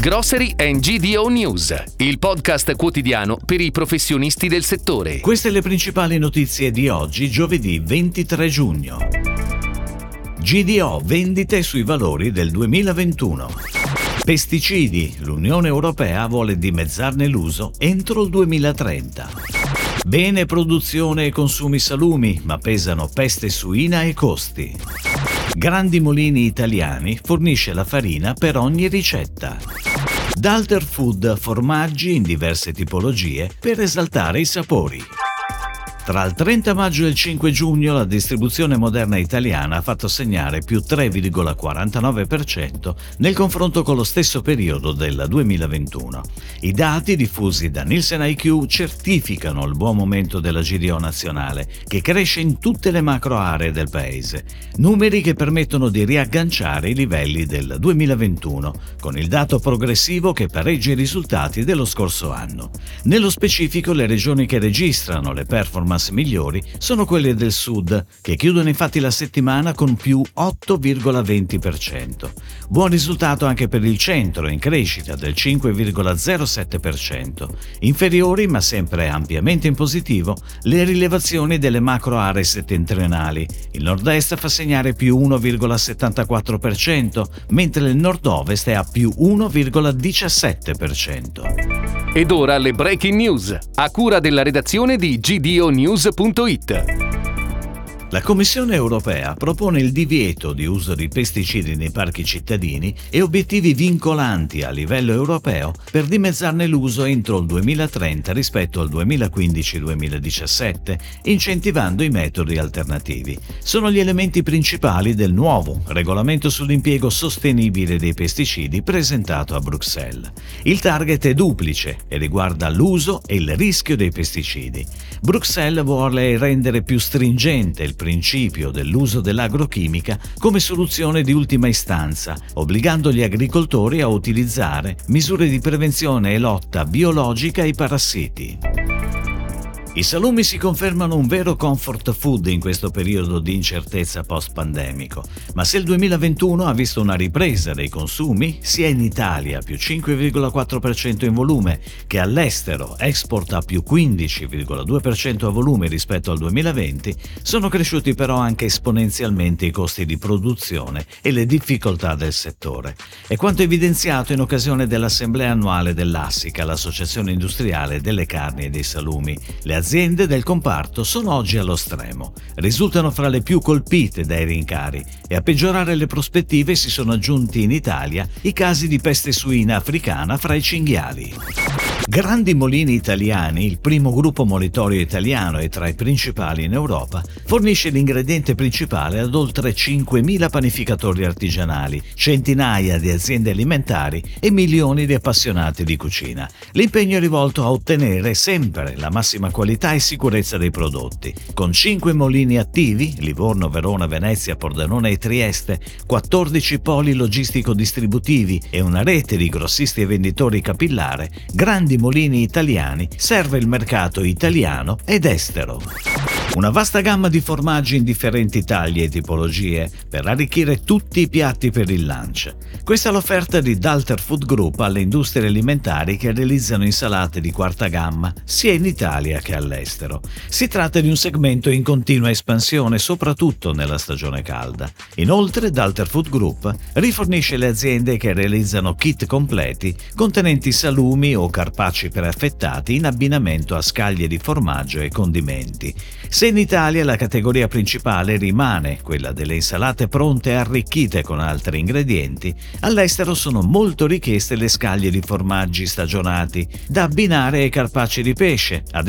Grocery and GDO News, il podcast quotidiano per i professionisti del settore. Queste le principali notizie di oggi, giovedì 23 giugno. GDO vendite sui valori del 2021. Pesticidi. L'Unione Europea vuole dimezzarne l'uso entro il 2030. Bene produzione e consumi salumi, ma pesano peste suina e costi. Grandi Molini Italiani fornisce la farina per ogni ricetta. Dalter Food formaggi in diverse tipologie per esaltare i sapori. Tra il 30 maggio e il 5 giugno la distribuzione moderna italiana ha fatto segnare più 3,49% nel confronto con lo stesso periodo del 2021. I dati diffusi da Nielsen IQ certificano il buon momento della GDO nazionale, che cresce in tutte le macro aree del paese, numeri che permettono di riagganciare i livelli del 2021, con il dato progressivo che pareggia i risultati dello scorso anno. Nello specifico le regioni che registrano le performance performance migliori sono quelle del sud, che chiudono infatti la settimana con più 8,20%. Buon risultato anche per il centro, in crescita del 5,07%. Inferiori, ma sempre ampiamente in positivo, le rilevazioni delle macro aree settentrionali. Il nord-est fa segnare più 1,74%, mentre il nord-ovest è a più 1,17%. Ed ora le breaking news, a cura della redazione di gdonews.it. La Commissione europea propone il divieto di uso di pesticidi nei parchi cittadini e obiettivi vincolanti a livello europeo per dimezzarne l'uso entro il 2030 rispetto al 2015-2017, incentivando i metodi alternativi. Sono gli elementi principali del nuovo regolamento sull'impiego sostenibile dei pesticidi presentato a Bruxelles. Il target è duplice e riguarda l'uso e il rischio dei pesticidi. Bruxelles vuole rendere più stringente il principio dell'uso dell'agrochimica come soluzione di ultima istanza, obbligando gli agricoltori a utilizzare misure di prevenzione e lotta biologica ai parassiti. I salumi si confermano un vero comfort food in questo periodo di incertezza post-pandemico, ma se il 2021 ha visto una ripresa dei consumi, sia in Italia più 5,4% in volume che all'estero export a più 15,2% a volume rispetto al 2020, sono cresciuti però anche esponenzialmente i costi di produzione e le difficoltà del settore. È quanto evidenziato in occasione dell'assemblea annuale dell'ASSICA, l'Associazione Industriale delle Carni e dei Salumi. Le aziende del comparto sono oggi allo stremo, risultano fra le più colpite dai rincari e a peggiorare le prospettive si sono aggiunti in Italia i casi di peste suina africana fra i cinghiali. Grandi Molini Italiani, il primo gruppo molitorio italiano e tra i principali in Europa, fornisce l'ingrediente principale ad oltre 5.000 panificatori artigianali, centinaia di aziende alimentari e milioni di appassionati di cucina. L'impegno è rivolto a ottenere sempre la massima qualità e sicurezza dei prodotti. Con 5 molini attivi, Livorno, Verona, Venezia, Pordenone e Trieste, 14 poli logistico-distributivi e una rete di grossisti e venditori capillare, Grandi Molini Italiani serve il mercato italiano ed estero. Una vasta gamma di formaggi in differenti taglie e tipologie per arricchire tutti i piatti per il lunch. Questa è l'offerta di Dalter Food Group alle industrie alimentari che realizzano insalate di quarta gamma sia in Italia che all'estero. Si tratta di un segmento in continua espansione, soprattutto nella stagione calda. Inoltre, Dalter Food Group rifornisce le aziende che realizzano kit completi contenenti salumi o carpacci preaffettati in abbinamento a scaglie di formaggio e condimenti. Se in Italia la categoria principale rimane quella delle insalate pronte e arricchite con altri ingredienti, all'estero sono molto richieste le scaglie di formaggi stagionati da abbinare ai carpacci di pesce, ad